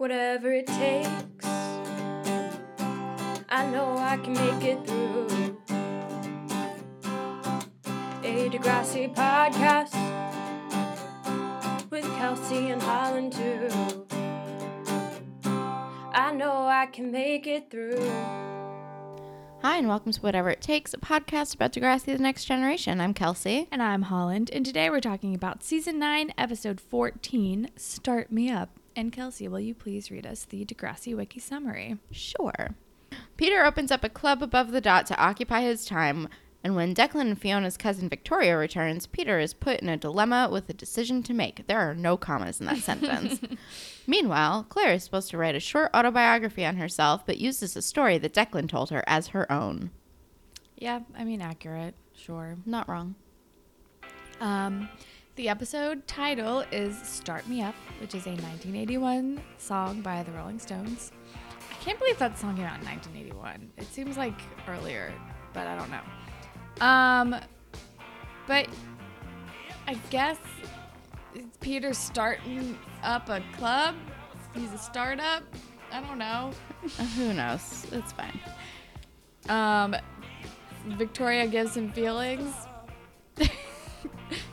whatever it takes. I know I can make it through. A Degrassi podcast with Kelsey and Holland too. I know I can make it through. Hi, and welcome to Whatever It Takes, a podcast about Degrassi the Next Generation. I'm Kelsey. And I'm Holland, and today we're talking about season 9, episode 14, Start Me Up. And Kelsey, will you please read us the Degrassi Wiki summary? Sure. Peter opens up a club above the dot to occupy his time, and when Declan and Fiona's cousin Victoria returns, Peter is put in a dilemma with a decision to make. There are no commas in that sentence. Meanwhile, Clare is supposed to write a short autobiography on herself, but uses a story that Declan told her as her own. Yeah, I mean, accurate, sure. Not wrong. Um, the episode title is Start Me Up, which is a 1981 song by the Rolling Stones. I can't believe that song came out in 1981. It seems like earlier, but I don't know. Um, but I guess it's Peter starting up a club. He's a startup. I don't know. Who knows? It's fine. Um, Victoria gives him feelings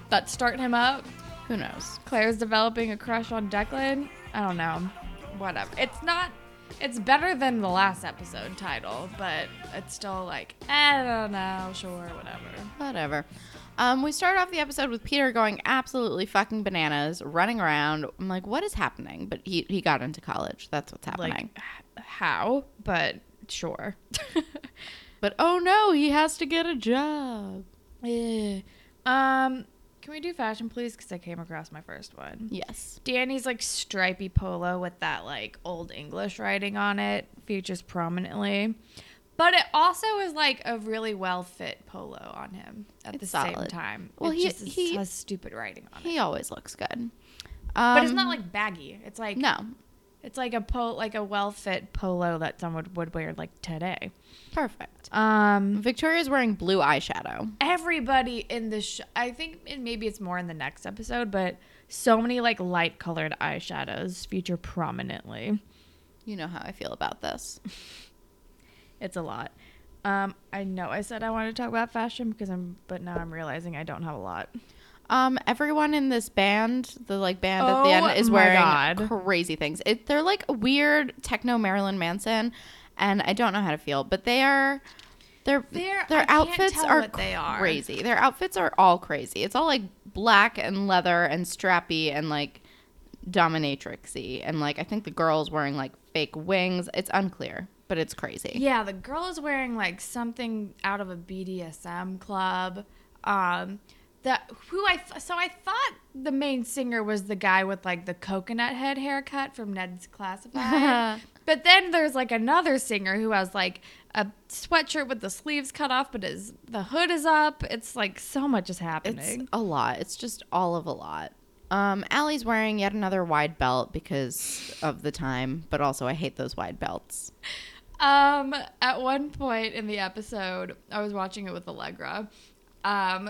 that start him up. Who knows? Clare's developing a crush on Declan. I don't know. Whatever. It's not. It's better than the last episode title, but it's still like I don't know. Sure, whatever. Whatever. Um, we start off the episode with Peter going absolutely fucking bananas, running around. I'm like, what is happening? But he, he got into college. That's what's happening. Like how? But sure. but oh no, he has to get a job. Eh. um, can we do fashion, please? Because I came across my first one. Yes. Danny's like stripy polo with that like old English writing on it features prominently. But it also is like a really well fit polo on him at It's the same time. Well, it he- just he- has stupid writing on it. He always looks good. Um, But it's not like baggy. It's like no. It's like a po like a well fit polo that someone would wear like today. Perfect. Um Victoria's wearing blue eyeshadow. everybody in the sh- I think it, maybe it's more in the next episode, but so many like light colored eyeshadows feature prominently. You know how I feel about this. It's a lot. Um, I know I said I wanted to talk about fashion because I'm, but now I'm realizing I don't have a lot. Um, everyone in this band, the like band at the Oh end, is wearing God. crazy things. It, they're like a weird techno Marilyn Manson, and I don't know how to feel, but they are. Their They're- their outfits are are. crazy. Their outfits are all crazy. It's all like black and leather and strappy and like dominatrixy and like I think the girl's wearing like fake wings. It's unclear, but it's crazy. Yeah, the girl is wearing like something out of a BDSM club. Um, that who I so I thought the main singer was the guy with like the coconut head haircut from Ned's Classified. but then there's like another singer who has like a sweatshirt with the sleeves cut off, but his the hood is up. It's like so much is happening. It's a lot. It's just all of a lot. Um, Alli's wearing yet another wide belt because of the time, but also I hate those wide belts. Um, at one point in the episode, I was watching it with Allegra. Um,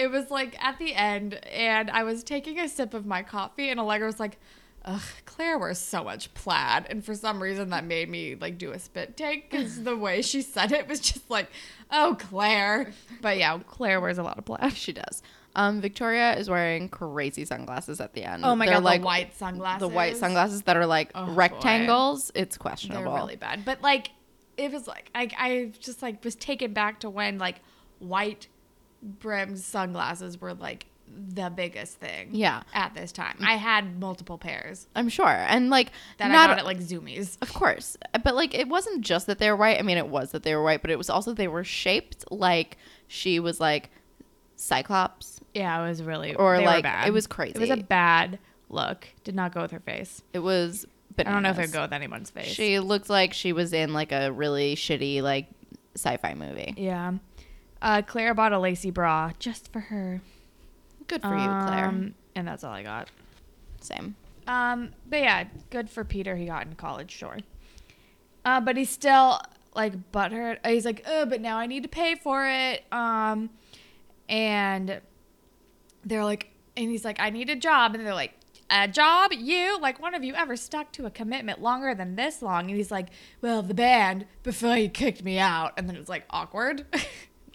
it was like at the end, and I was taking a sip of my coffee, and Allegra was like, Ugh, Clare wears so much plaid. And for some reason, that made me like do a spit take because the way she said it was just like, oh, Clare. But yeah, Clare wears a lot of plaid. She does. Um, Victoria is wearing crazy sunglasses at the end. Oh my They're god, like the white sunglasses. the white sunglasses that are like Oh, boy. rectangles. It's They're questionable. really bad. But like, it was like I I just like was taken back to when like white brimmed sunglasses were like the biggest thing. Yeah. At this time, I had multiple pairs I'm sure, and like that not I got at like Zumiez. Of course. But like it wasn't just that they were white. I mean it was that they were white, but it was also they were shaped like she was like Cyclops. Yeah, it was really Or, like, bad. it was crazy. It was a bad look. Did not go with her face. It was I don't know if it would go with anyone's face. She looked like she was in like a really shitty like sci-fi movie. yeah. Uh, Clare bought a lacy bra just for her. Good for you, Clare. Um, And that's all I got. Same. Um, but yeah, good for Peter. He got in college, sure. Uh, but he's still like butthurt. Uh, He's like, oh, but now I need to pay for it. Um, and they're like, and he's like, I need a job, and they're like, a job, you like one of you ever stuck to a commitment longer than this long? And he's like, well, the band before you kicked me out, and then it's like awkward.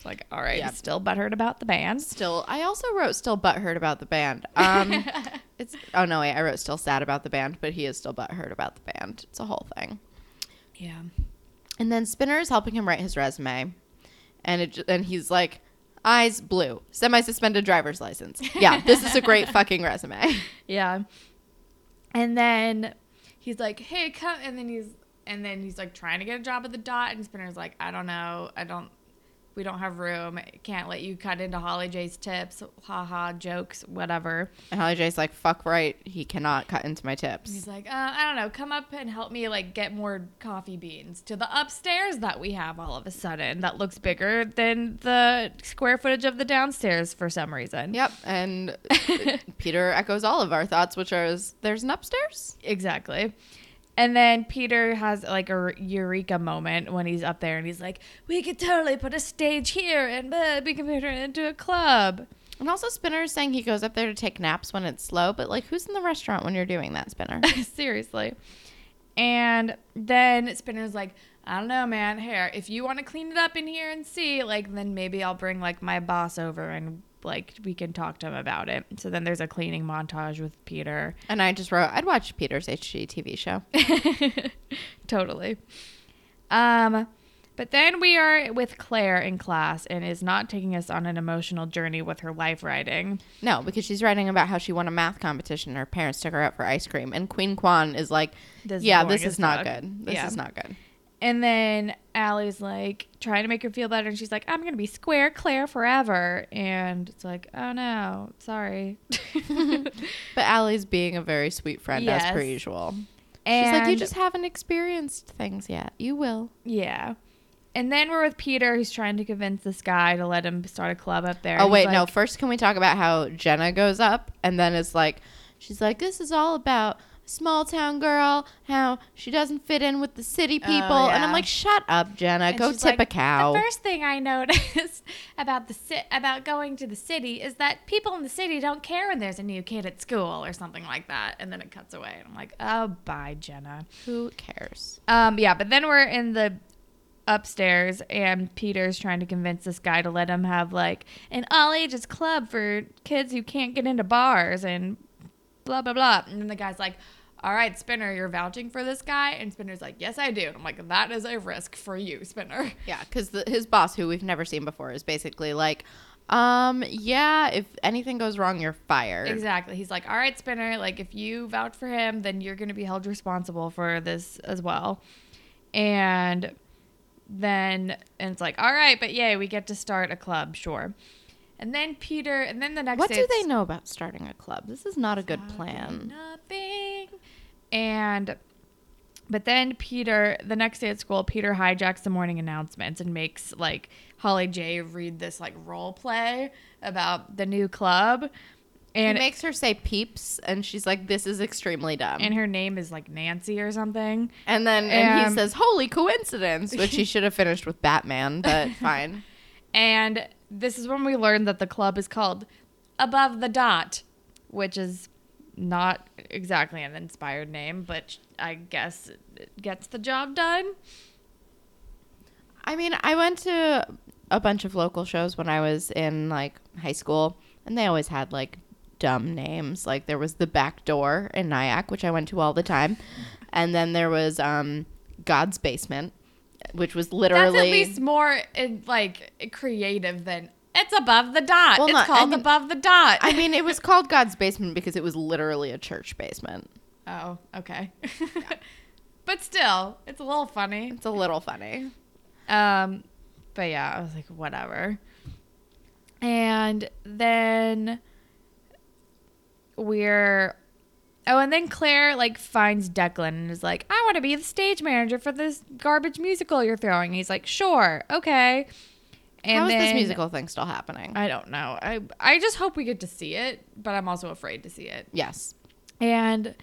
it's like, all right, Yeah. still butthurt about the band. Still, I also wrote still butthurt about the band. Um, it's oh no wait, I wrote still sad about the band, but he is still butthurt about the band. It's a whole thing. Yeah. And then Spinner is helping him write his resume, and it and he's like, eyes blue, semi-suspended driver's license. Yeah, this is a great fucking resume. Yeah. And then he's like, "Hey, come." And then he's and then he's like trying to get a job at the dot and Spinner's like, "I don't know. I don't we don't have room. Can't let you cut into Holly J's tips. Haha, jokes, whatever." And Holly J's like, fuck right, he cannot cut into my tips. he's like, uh, "I don't know. Come up and help me like get more coffee beans to the upstairs that we have all of a sudden that looks bigger than the square footage of the downstairs for some reason." Yep, and Peter echoes all of our thoughts, which are, there's an upstairs? Exactly. And then Peter has like a eureka moment when he's up there and he's like, "We could totally put a stage here and uh, we turn it into a club." And also Spinner is saying he goes up there to take naps when it's slow, but like who's in the restaurant when you're doing that, Spinner? Seriously. And then Spinner's like, "I don't know, man. Here, if you want to clean it up in here and see, like, then maybe I'll bring like my boss over and like we can talk to him about it." So then there's a cleaning montage with Peter. and I just wrote, I'd watch Peter's HGTV show. totally. Um, but then we are with Clare in class and is not taking us on an emotional journey with her life writing. No, because she's writing about how she won a math competition. and Her parents took her out for ice cream, and Queen Kwan is like, This is "Yeah, boring this is not fuck." good. This Yeah. is not good." And then Alli's like trying to make her feel better, and she's like, "I'm gonna be square Clare forever," and it's like, "Oh no, sorry." But Alli's being a very sweet friend as per usual. and She's like, "You just haven't experienced things yet. You will." yeah. And then we're with Peter, who's trying to convince this guy to let him start a club up there. Oh wait, no. First, can we talk about how Jenna goes up and then it's like, she's like, "This is all about." Small town girl, how she doesn't fit in with the city people, and I'm like, "Shut up, Jenna. And Go tip like, a cow." The first thing I noticed about the ci- about going to the city is that people in the city don't care when there's a new kid at school or something like that. And then it cuts away, and I'm like, oh, bye, Jenna. Who cares? Um, yeah, but then we're in the upstairs, and Peter's trying to convince this guy to let him have like an all ages club for kids who can't get into bars and blah blah blah. And then the guy's like. All right, Spinner, you're vouching for this guy? And Spinner's like, Yes, I do. And I'm like, That is a risk for you, Spinner. Yeah, because his boss, who we've never seen before, is basically like, um, yeah, if anything goes wrong, you're fired. Exactly. He's like, all right, Spinner, like if you vouch for him, then you're going to be held responsible for this as well. And then and it's like, all right, but yay, we get to start a club, sure. And then Peter, and then the next day. What do they know about starting a club? This is not a good plan. Nothing. And but then Peter, the next day at school, Peter hijacks the morning announcements and makes like Holly J read this like role play about the new club. And he makes her say peeps, and she's like, "This is extremely dumb." and her name is like Nancy or something. And then and he Um, says, "Holy coincidence," which he should have finished with Batman, but fine. And this is when we learned that the club is called Above the Dot, which is not exactly an inspired name, but I guess it gets the job done. I mean, I went to a bunch of local shows when I was in like high school, and they always had like dumb names. Like there was the Back Door in Nyack, which I went to all the time, and then there was um, God's Basement, which was literally That's at least more in, like creative than it's above the dot. Well, it's not- I called mean- above the dot. I mean, it was called God's Basement because it was literally a church basement. oh, okay. but still, it's a little funny. It's a little funny. Um, but yeah, I was like, whatever. And then we're oh, and then Clare like finds Declan and is like, I want to be the stage manager for this garbage musical you're throwing. And he's like, sure, okay. And How is this musical thing still happening? I don't know. I I just hope we get to see it, but I'm also afraid to see it. yes. And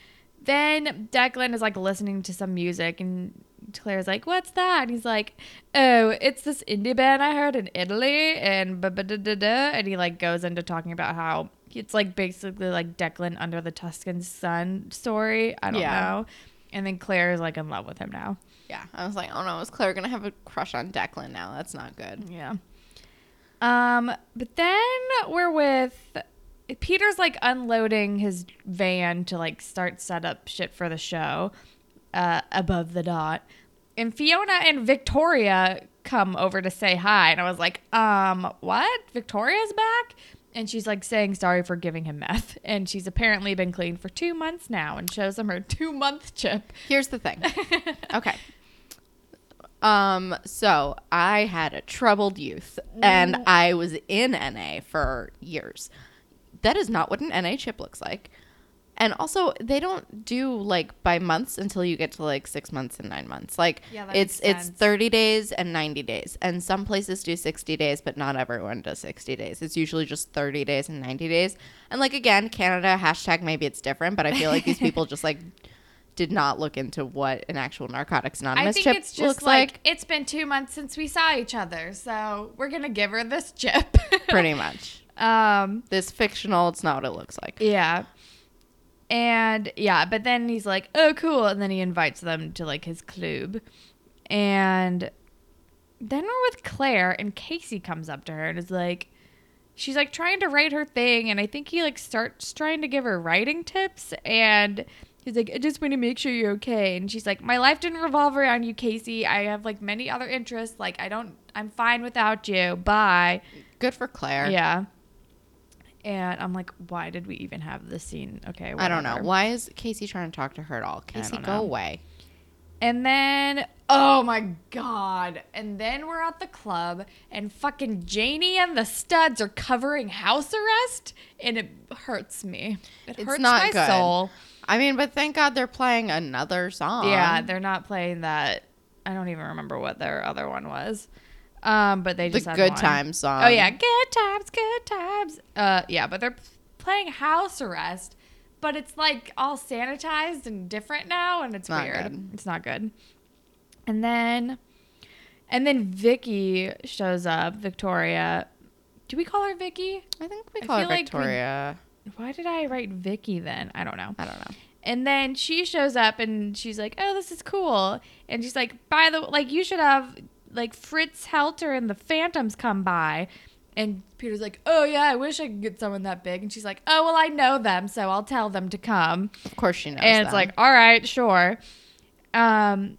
then Declan is like listening to some music and Clare's like, "What's that?" And he's like, "Oh, it's this indie band I heard in Italy." And ba da da da, and he like goes into talking about how it's like basically like Declan under the Tuscan sun story. I don't Yeah. know. And then Clare is like in love with him now. Yeah, I was like, oh no, is Clare gonna have a crush on Declan now? That's not good. Yeah. Um, but then we're with Peter's like unloading his van to like start set up shit for the show uh, above the dot. And Fiona and Victoria come over to say hi. And I was like, um, what? Victoria's back? And she's like saying sorry for giving him meth. And she's apparently been clean for two months now and shows him her two month chip. Here's the thing. okay. Um, so I had a troubled youth and I was in NA for years. That is not what an NA chip looks like. And also, they don't do like by months until you get to like six months and nine months. Like Yeah, it's it's thirty days and ninety days, and some places do sixty days, but not everyone does sixty days. It's usually just thirty days and ninety days. And like again, Canada hashtag maybe it's different, but I feel like these people just like did not look into what an actual Narcotics Anonymous chip it's just looks like, like. it's been two months since we saw each other, so we're gonna give her this chip. Pretty much. um, This fictional, it's not what it looks like. yeah, and yeah, but then he's like, "Oh, cool," and then he invites them to like his club, and then we're with Clare, and K.C. comes up to her and is like. She's like trying to write her thing, and I think he like starts trying to give her writing tips, and he's like, "I just want to make sure you're okay." And she's like, "My life didn't revolve around you, Casey. I have like many other interests. Like, I don't, I'm fine without you. Bye." Good for Clare. Yeah. And I'm like, why did we even have this scene? Okay, I don't know. Why is K.C. trying to talk to her at all? K.C., go away. And then, oh my god! And then we're at the club, and fucking Janie and the studs are covering house arrest, and it hurts me. It It's hurts my good. soul. I mean, but thank God they're playing another song. Yeah, they're not playing that. I don't even remember what their other one was. Um, but they the just had Good. Times song. Oh yeah, good times, good times. Uh, yeah, but they're playing house arrest, but it's like all sanitized and different now, and it's Not weird. good. It's not good. And then, and then Vicky shows up. Victoria. Do we call her Vicky? I think we call her feel like we- Victoria. Why did I write Vicky then? I don't know. I don't know. And then she shows up and she's like, "Oh, this is cool." And she's like, "By the like, you should have like Fritz Helter and the Phantoms come by." And Peter's like, "Oh yeah, I wish I could get someone that big." And she's like, "Oh well, I know them, so I'll tell them to come." Of course she knows. and it's them. like, "All right, sure." Um,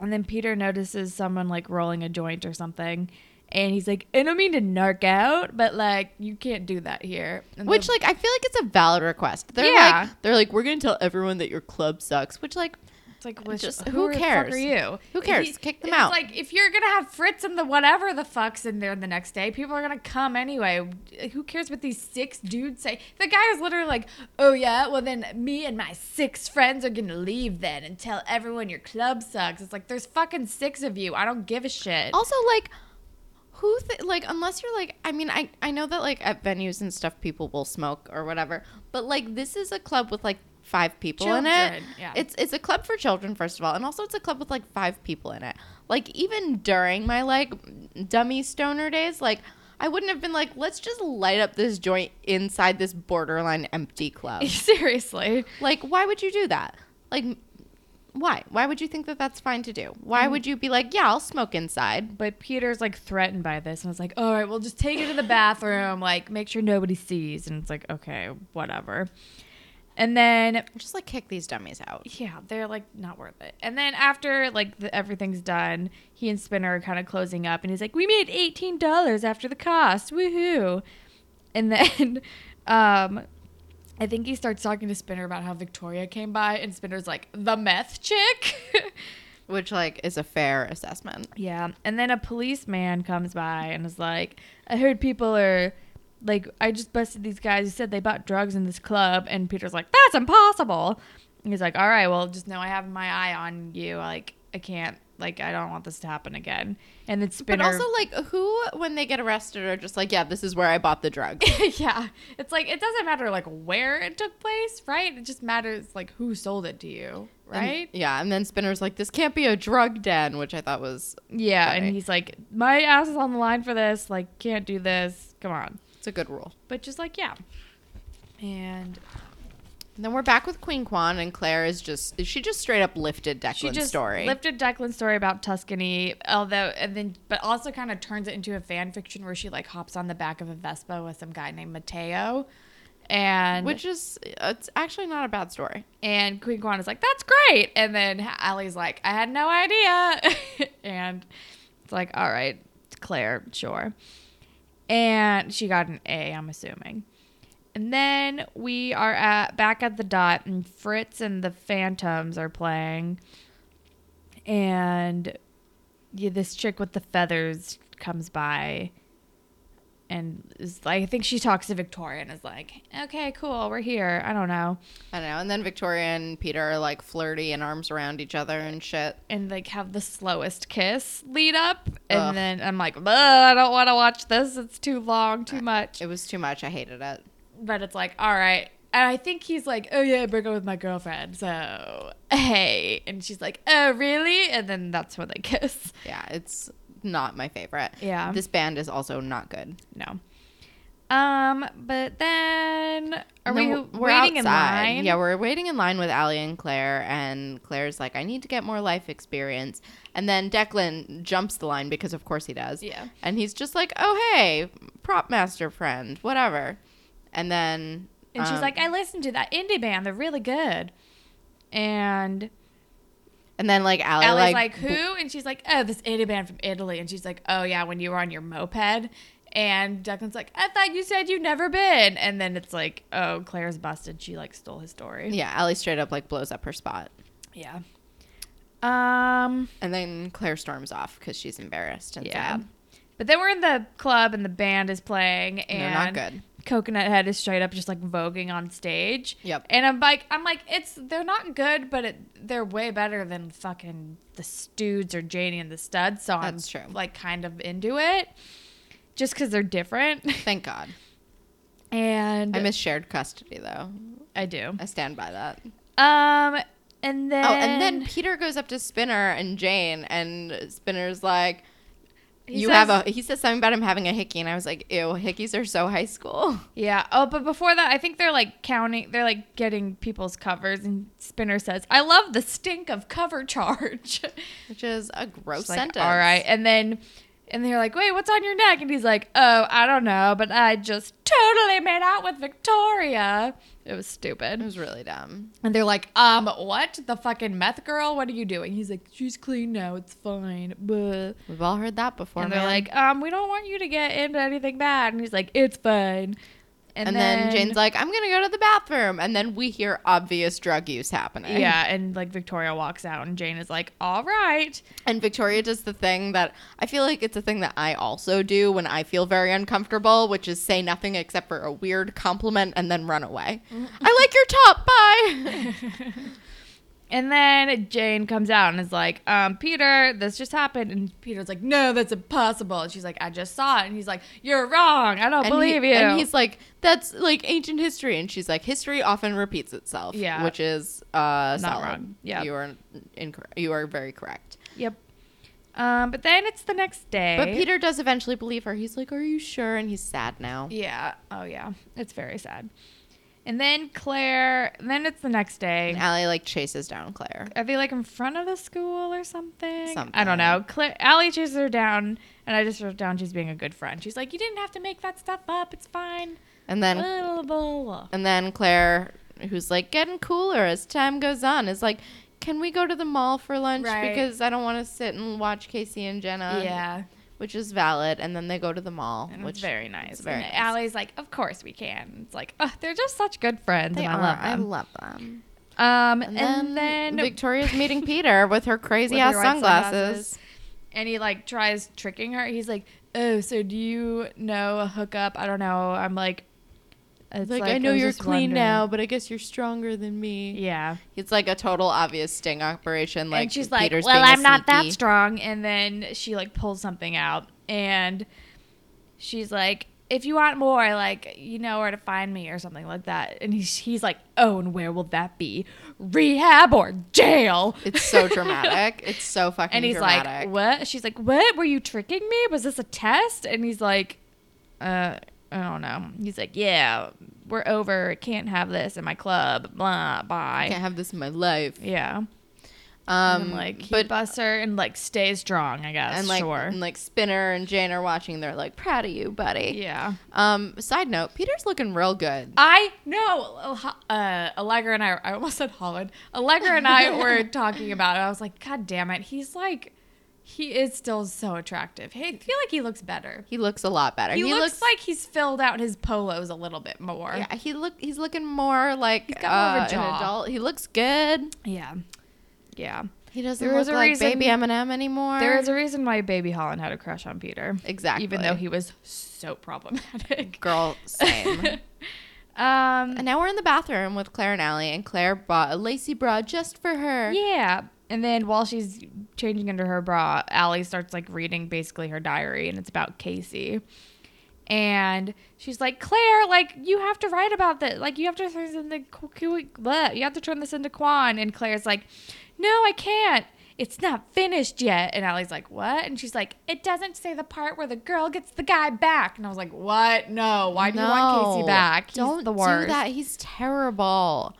and then Peter notices someone like rolling a joint or something. And he's like, I don't mean to narc out, but like, you can't do that here. And which like I feel like it's a valid request. They're Yeah. like they're like we're gonna tell everyone that your club sucks. Which like It's like, which, Just- who, who cares? are you? Who cares? Kick them it's out. like if you're gonna have Fritz and the whatever the fucks in there the next day, people are gonna come anyway. Who cares what these six dudes say? The guy was literally like, "Oh yeah, well then me and my six friends are gonna leave then and tell everyone your club sucks." It's like there's fucking six of you. I don't give a shit. also like who th- like unless you're like I mean I I know that like at venues and stuff people will smoke or whatever, but like this is a club with like five people in it. Yeah. It's it's a club for children first of all, and also it's a club with like five people in it. Like even during my like dummy stoner days, like I wouldn't have been like let's just light up this joint inside this borderline empty club. Seriously. like why would you do that? Like why? Why would you think that that's fine to do? Why Mm. would you be like, yeah, I'll smoke inside? But Peter's like threatened by this, and I was like, "All right, we'll just take it to the bathroom, like make sure nobody sees." And it's like, "Okay, whatever." And then Just like kick these dummies out. yeah, they're like not worth it. And then after like the, everything's done, he and Spinner are kind of closing up, and he's like, "We made eighteen dollars after the cost, woohoo!" And then, um, I think he starts talking to Spinner about how Victoria came by, and Spinner's like, "The meth chick." Which like is a fair assessment. Yeah. And then a policeman comes by and is like, I heard people are like, I just busted these guys who said they bought drugs in this club. And Peter's like, that's impossible. And he's like, all right, well, just know I have my eye on you. Like, I can't Like I don't want this to happen again. And then Spinner. But also, like, who, when they get arrested, are just like, yeah, this is where I bought the drug. yeah, it's like it doesn't matter like where it took place, right? It just matters like who sold it to you, And- right? yeah. And then Spinner's like, this can't be a drug den, which I thought was, yeah, Right. and he's like, my ass is on the line for this. Like, can't do this. Come on. It's a good rule. But just like yeah. And And then we're back with Queen Kwan, and Clare is just, she just straight up lifted Declan's she just story. lifted Declan's story about Tuscany, although and then but also kind of turns it into a fan fiction where she like hops on the back of a Vespa with some guy named Mateo. And which is, it's actually not a bad story. And Queen Kwan is like, that's great. And then Alli's like, I had no idea. and it's like, all right, Clare, sure. And she got an A, I'm assuming. And then we are at back at the dot, and Fritz and the Phantoms are playing. And yeah, this chick with the feathers comes by and is like, I think she talks to Victoria and is like, okay, cool, we're here. I don't know. I don't know. And then Victoria and Peter are like flirty and arms around each other and shit. and like have the slowest kiss lead up and Ugh. then i'm like i don't want to watch this it's too long too much It was too much. I hated it. but it's like all right and i think he's like oh yeah I broke up with my girlfriend so hey and she's like oh really and then that's when they kiss Yeah, it's not my favorite. Yeah. This band is also not good. no um but then are And we then waiting in line Yeah, we're waiting in line with Alli and Clare, and Clare's like, I need to get more life experience. And then Declan jumps the line because, of course, he does. Yeah. And he's just like, oh, hey, prop master friend, whatever. And then. and she's um, like i listened to that indie band they're really good and and then like Alli, Ellie's like, like, who? And she's like, oh, this indie band from Italy. And she's like, oh, yeah, when you were on your moped. And Declan's like, I thought you said you'd never been. And then it's like, oh, Clare's busted. She like stole his story. yeah, Alli straight up like blows up her spot. Yeah. Um, And then Clare storms off because she's embarrassed and yeah. sad. But then we're in the club and the band is playing And and they're not good. Coconut Head is straight up just like voguing on stage. Yep. And I'm like, I'm like, it's they're not good, but it, they're way better than fucking the Studes or Janie and the Studs. So That's I'm true. like kind of into it, just because they're different. Thank God. And I miss shared custody though. I do. I stand by that. Um, and then Oh, and then Peter goes up to Spinner and Jane, and Spinner's like, He "You says- have a." He says something about him having a hickey, and I was like, "Ew, hickeys are so high school." yeah. Oh, but before that, I think they're like counting. They're like getting people's covers, and Spinner says, "I love the stink of cover charge." Which is a gross like, sentence. All right, and then. And they're like, wait, what's on your neck? And he's like, oh, I don't know, but I just totally made out with Victoria. It was stupid. It was really dumb. And they're like, um, what? The fucking meth girl? What are you doing? He's like, she's clean now. It's fine. But We've all heard that before. and they're like, um, we don't want you to get into anything bad. And he's like, it's fine. And, then, Jane's like, "I'm gonna go to the bathroom," and then we hear obvious drug use happening. yeah, and like Victoria walks out, and Jane is like, all right. And Victoria does the thing that I feel like it's a thing that I also do when I feel very uncomfortable, which is say nothing except for a weird compliment and then run away. Mm-hmm. I like your top. Bye. And then Jane comes out and is like, um, Peter, this just happened. And Peter's like, no, that's impossible. And she's like, I just saw it. And he's like, you're wrong. I don't and believe he- you. And he's like, "That's like ancient history." And she's like, "History often repeats itself." Yeah. which is uh, Not solid. wrong. Yep. you are incorrect. You are very correct. yep. Um, but then it's the next day. But Peter does eventually believe her. He's like, "Are you sure?" And he's sad now. Yeah. Oh, yeah. It's very sad. And then Clare, then it's the next day. And Alli like chases down Clare. Are they like in front of the school or something? I don't know. Clare, Alli chases her down, and I just wrote down she's being a good friend. She's like, you didn't have to make that stuff up. It's fine. And then Blah, blah, blah. And then Clare, who's like getting cooler as time goes on, is like, "Can we go to the mall for lunch? Right. Because I don't want to sit and watch K.C. and Jenna." yeah. Which is valid. And then they go to the mall, And which it's very nice. very and nice. Alli's like, of course we can. It's like, oh, they're just such good friends, They and are. I love them. them. um, And, and, then, then, Victoria's meeting Peter with her crazy With ass her white sunglasses. and he like tries tricking her. He's like, oh, so do you know a hookup? I don't know. I'm like, It's like, I know was you're clean wondering- now, but I guess you're stronger than me. Yeah. It's like a total obvious sting operation. Like and she's like, Peter's "Well, being a I'm not that strong." And then she like pulls something out, and she's like, "If you want more, like you know where to find me, or something like that." And he's he's like, "Oh, and where will that be? Rehab or jail?" It's so dramatic. It's so fucking and he's dramatic. like, "What?" She's like, "What? Were you tricking me? Was this a test?" And he's like, "Uh, I don't know." He's like, "Yeah, we're over. Can't have this in my club. Blah, bye." can't have this in my life. Yeah. Um, and like he but busts her and like stays strong, I guess. and like sure. and like Spinner and Jane are watching. They're like, proud of you, buddy. yeah. Um, side note, Peter's looking real good. I know. Uh, Allegra and I. I almost said Holland. Allegra and I were talking about it. I was like, God damn it, he's like, he is still so attractive. Hey, I feel like he looks better. He looks a lot better. He, looks, like he's filled out his polos a little bit more. yeah, he look he's looking more like He's got more of a uh, an jaw. adult. He looks good. Yeah. Yeah. He doesn't There look a like reason- baby Eminem anymore. There is a reason why Baby Holland had a crush on Peter. Exactly. Even though he was so problematic. girl same. Um. and now we're in the bathroom with Clare and Alli, and Clare bought a lacy bra just for her. Yeah. And then while she's changing into her bra, Alli starts like reading basically her diary and it's about Casey. And she's like, Clare, like you have to write about this. Like you have to turn this into Qu- Qu- bleh. you have to turn this into Kwan. And Clare's like, No, I can't. It's not finished yet. And Alli's like, What? And she's like, It doesn't say the part where the girl gets the guy back. And I was like, What? No. Why do you want K.C. back? He's Don't the worst. do that. He's terrible.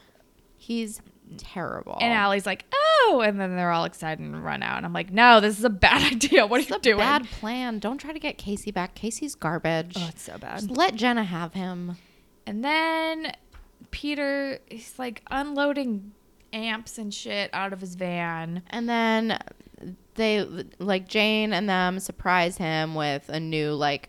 He's terrible. And Alli's like, oh, and then they're all excited and run out. And I'm like, no, this is a bad idea. What are you doing? bad plan. Don't try to get K.C. back. K.C.'s garbage. Oh, it's so bad. Just let Jenna have him. And then Peter is like unloading amps and shit out of his van. And then they like Jane and them surprise him with a new like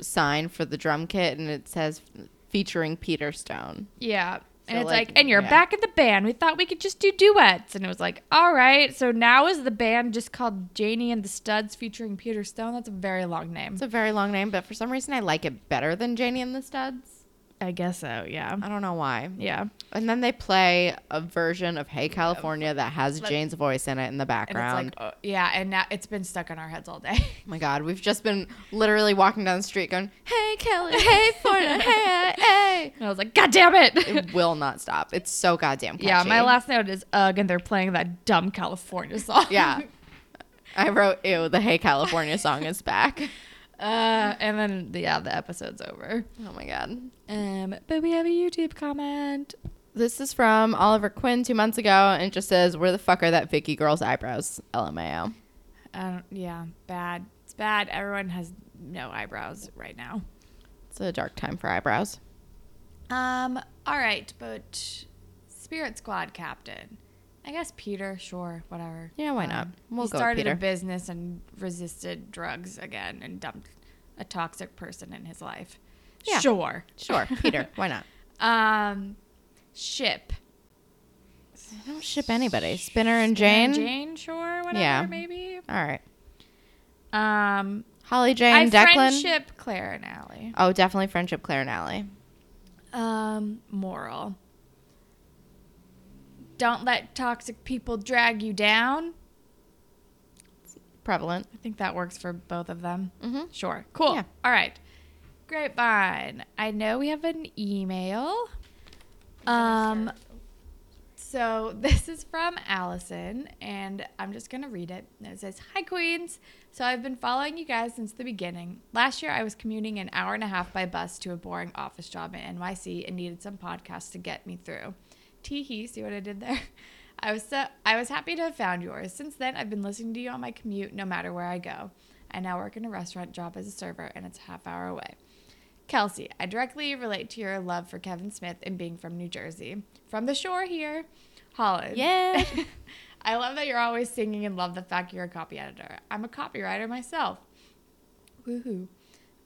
sign for the drum kit and it says featuring Peter Stone. Yeah. And it's like, like, and you're yeah. back in the band. We thought we could just do duets. And it was like, all right. So now is the band just called Janie and the Studs featuring Peter Stone? That's a very long name. It's a very long name, but for some reason I like it better than Janie and the Studs. I guess so. Yeah. I don't know why. Yeah. And then they play a version of Hey California that has Jane's voice in it in the And background. it's like, oh, yeah. And now it's been stuck in our heads all day. Oh my god, we've just been literally walking down the street going, "Hey Kelly, hey Florida, hey, uh, hey." And I was like, God damn it. It will not stop. It's so goddamn catchy. yeah, my last note is ugh, and they're playing that dumb California song. Yeah. I wrote, "Ew, the Hey California song is back." Uh, and then yeah, the episode's over. Oh my god. Um, but we have a YouTube comment. This is from Oliver Quinn two months ago, and it just says, "Where the fuck are that Vicky girl's eyebrows?" LMAO. Don't, yeah, bad. It's bad. Everyone has no eyebrows right now. It's a dark time for eyebrows. Um, all right, but Spirit Squad captain. I guess Peter, sure, whatever. Yeah, why not? Um, We'll he go started Peter. a business and resisted drugs again and dumped a toxic person in his life. Yeah. Sure. Sure, Peter. Why not? Um, ship. I don't ship anybody. Spinner and Jane. Jane. Jane, sure, whatever, Yeah. maybe. All right. Um, Holly, I Jane, Declan. friendship Clare and Alli. Oh, definitely friendship, Clare and Alli. Um, moral. Don't let toxic people drag you down. It's Prevalent. I think that works for both of them. Mm-hmm. Sure. Cool. Yeah. All right. Grapevine. I know we have an email. Um, so this is from Allison, and I'm just gonna read it. It says, "Hi Queens. So I've been following you guys since the beginning. Last year I was commuting an hour and a half by bus to a boring office job in NYC and needed some podcasts to get me through. Tee hee. See what I did there." I was so I was happy to have found yours. Since then, I've been listening to you on my commute, no matter where I go. I now work in a restaurant job as a server, and it's a half hour away. Kelsey, I directly relate to your love for Kevin Smith and being from New Jersey. From the shore here, Holland. Yeah. I love that you're always singing and love the fact you're a copy editor. I'm a copywriter myself. Woohoo.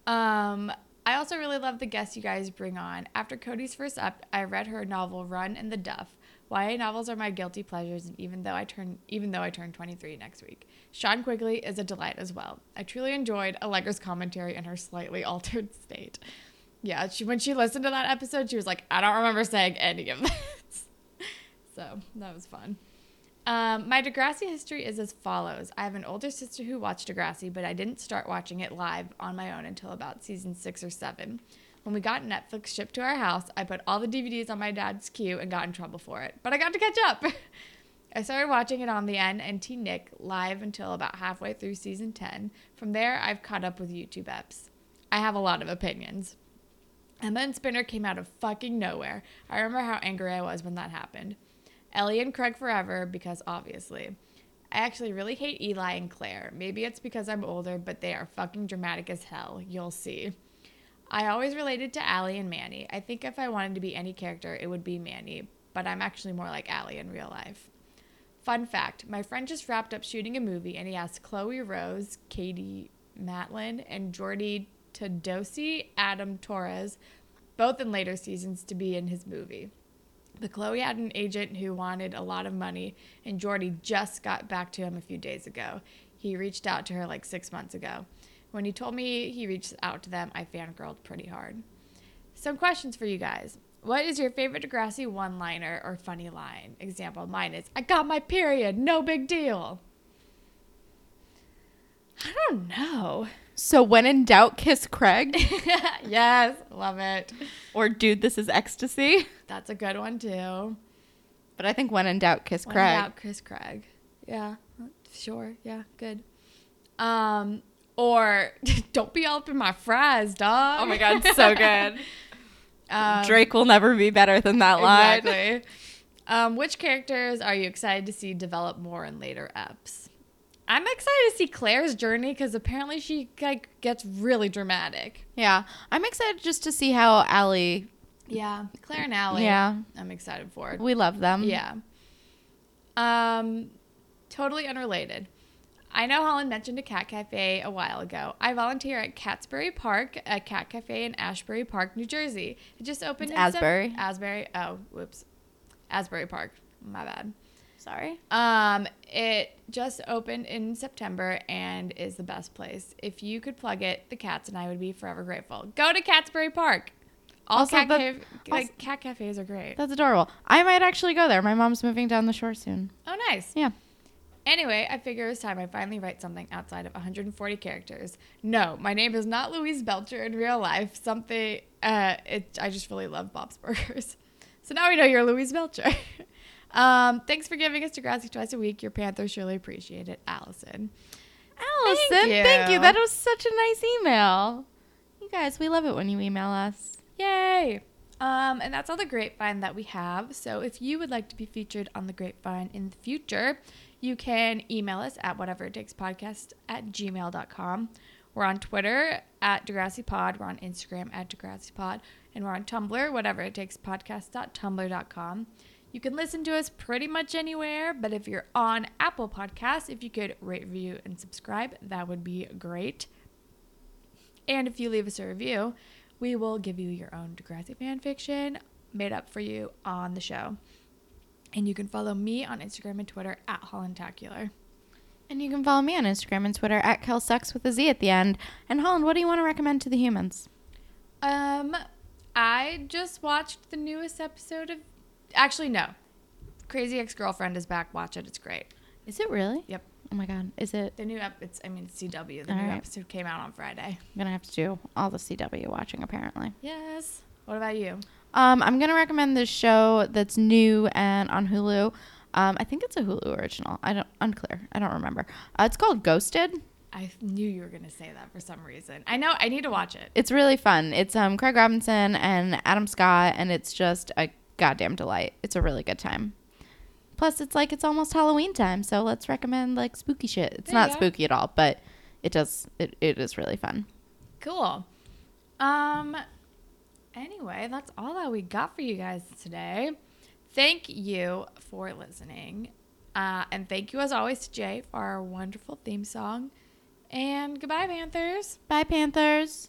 Um, I also really love the guests you guys bring on. After Cody's first up, I read her novel Run in the Duff. YA novels are my guilty pleasures, and even though I turn even though I turn 23 next week, Sean Quigley is a delight as well. I truly enjoyed Allegra's commentary in her slightly altered state. Yeah, she when she listened to that episode, she was like, I don't remember saying any of this. so that was fun. Um, my Degrassi history is as follows. I have an older sister who watched Degrassi, but I didn't start watching it live on my own until about season six or seven. When we got Netflix shipped to our house, I put all the DVDs on my dad's queue and got in trouble for it. But I got to catch up. I started watching it on the NNT Nick live until about halfway through season 10. From there, I've caught up with YouTube eps. I have a lot of opinions. And then Spinner came out of fucking nowhere. I remember how angry I was when that happened. Ellie and Craig forever, because obviously. I actually really hate Eli and Clare. Maybe it's because I'm older, but they are fucking dramatic as hell. You'll see. I always related to Alli and Manny. I think if I wanted to be any character, it would be Manny, but I'm actually more like Alli in real life. Fun fact my friend just wrapped up shooting a movie and he asked Chloe Rose, Katie Matlin, and Jordy Todosey, Adam Torres, both in later seasons, to be in his movie. The Chloe had an agent who wanted a lot of money, and Jordy just got back to him a few days ago. He reached out to her like six months ago. When he told me he reached out to them, I fangirled pretty hard. Some questions for you guys. What is your favorite Degrassi one liner or funny line? Example, mine is, I got my period, no big deal. I don't know. So when in doubt, kiss Craig. yes, love it. or dude, this is ecstasy. That's a good one too. But I think when in doubt, kiss What Craig. about Chris Craig? Yeah, sure. Yeah, good. Um, or don't be all up in my fries, dog. Oh my god, so good. Um, Drake will never be better than that line. Exactly. um, which characters are you excited to see develop more in later eps? I'm excited to see Clare's journey because apparently she like gets really dramatic. Yeah, I'm excited just to see how Alli. Yeah, Clare and Alli. Yeah. I'm excited for. It. We love them. Yeah. Um, totally unrelated. I know Holland mentioned a cat cafe a while ago. I volunteer at Catsbury Park, a cat cafe in Ashbury Park, New Jersey. It just opened It's in Sep- Asbury. Asbury. Oh, whoops. Asbury Park. My bad. Sorry. Um, it just opened in September and is the best place. If you could plug it, the cats and I would be forever grateful. Go to Catsbury Park. All Also, cat, the- cave, like, also- cat cafes are great. That's adorable. I might actually go there. My mom's moving down the shore soon. Oh, nice. Yeah. Anyway, I figure it's time I finally write something outside of 140 characters. No, my name is not Louise Belcher in real life. Something, uh, it, I just really love Bob's Burgers. So now we know you're Louise Belcher. um, thanks for giving us Degrassi twice a week. Your Panthers surely appreciate it, Allison. Allison, Thank thank you. you. That was such a nice email. You guys, we love it when you email us. Yay! Um, and that's all the grapevine that we have. So if you would like to be featured on the grapevine in the future, you can email us at whatever it takes podcast at gmail.com. We're on Twitter at Degrassi Pod. We're on Instagram at Degrassi Pod. And we're on Tumblr, whatever it takes podcast.tumblr.com. You can listen to us pretty much anywhere, but if you're on Apple Podcasts, if you could rate, review, and subscribe, that would be great. And if you leave us a review, we will give you your own Degrassi fan fiction made up for you on the show. And you can follow me on Instagram and Twitter at Hollandtacular. And you can follow me on Instagram and Twitter at KelSucks with a Z at the end. And Holland, what do you want to recommend to the humans? Um, I just watched the newest episode of. Actually, no. Crazy Ex Girlfriend is back. Watch it. It's great. Is it really? Yep. Oh my god. Is it? The new ep. It's. I mean, CW. The All new right. episode came out on Friday. I'm gonna have to do all the CW watching apparently. Yes. What about you? Um, I'm gonna recommend this show that's new and on Hulu. Um, I think it's a Hulu original. I don't unclear. I don't remember. Uh, it's called Ghosted. I knew you were gonna say that for some reason. I know. I need to watch it. It's really fun. It's um Craig Robinson and Adam Scott, and it's just a goddamn delight. It's a really good time. Plus, it's like it's almost Halloween time, so let's recommend like spooky shit. It's There not spooky at all, but it does. It, it is really fun. Cool. Um anyway, that's all that we got for you guys today. Thank you for listening. Uh, and thank you as always to Jay for our wonderful theme song. And goodbye, Panthers. Bye, Panthers.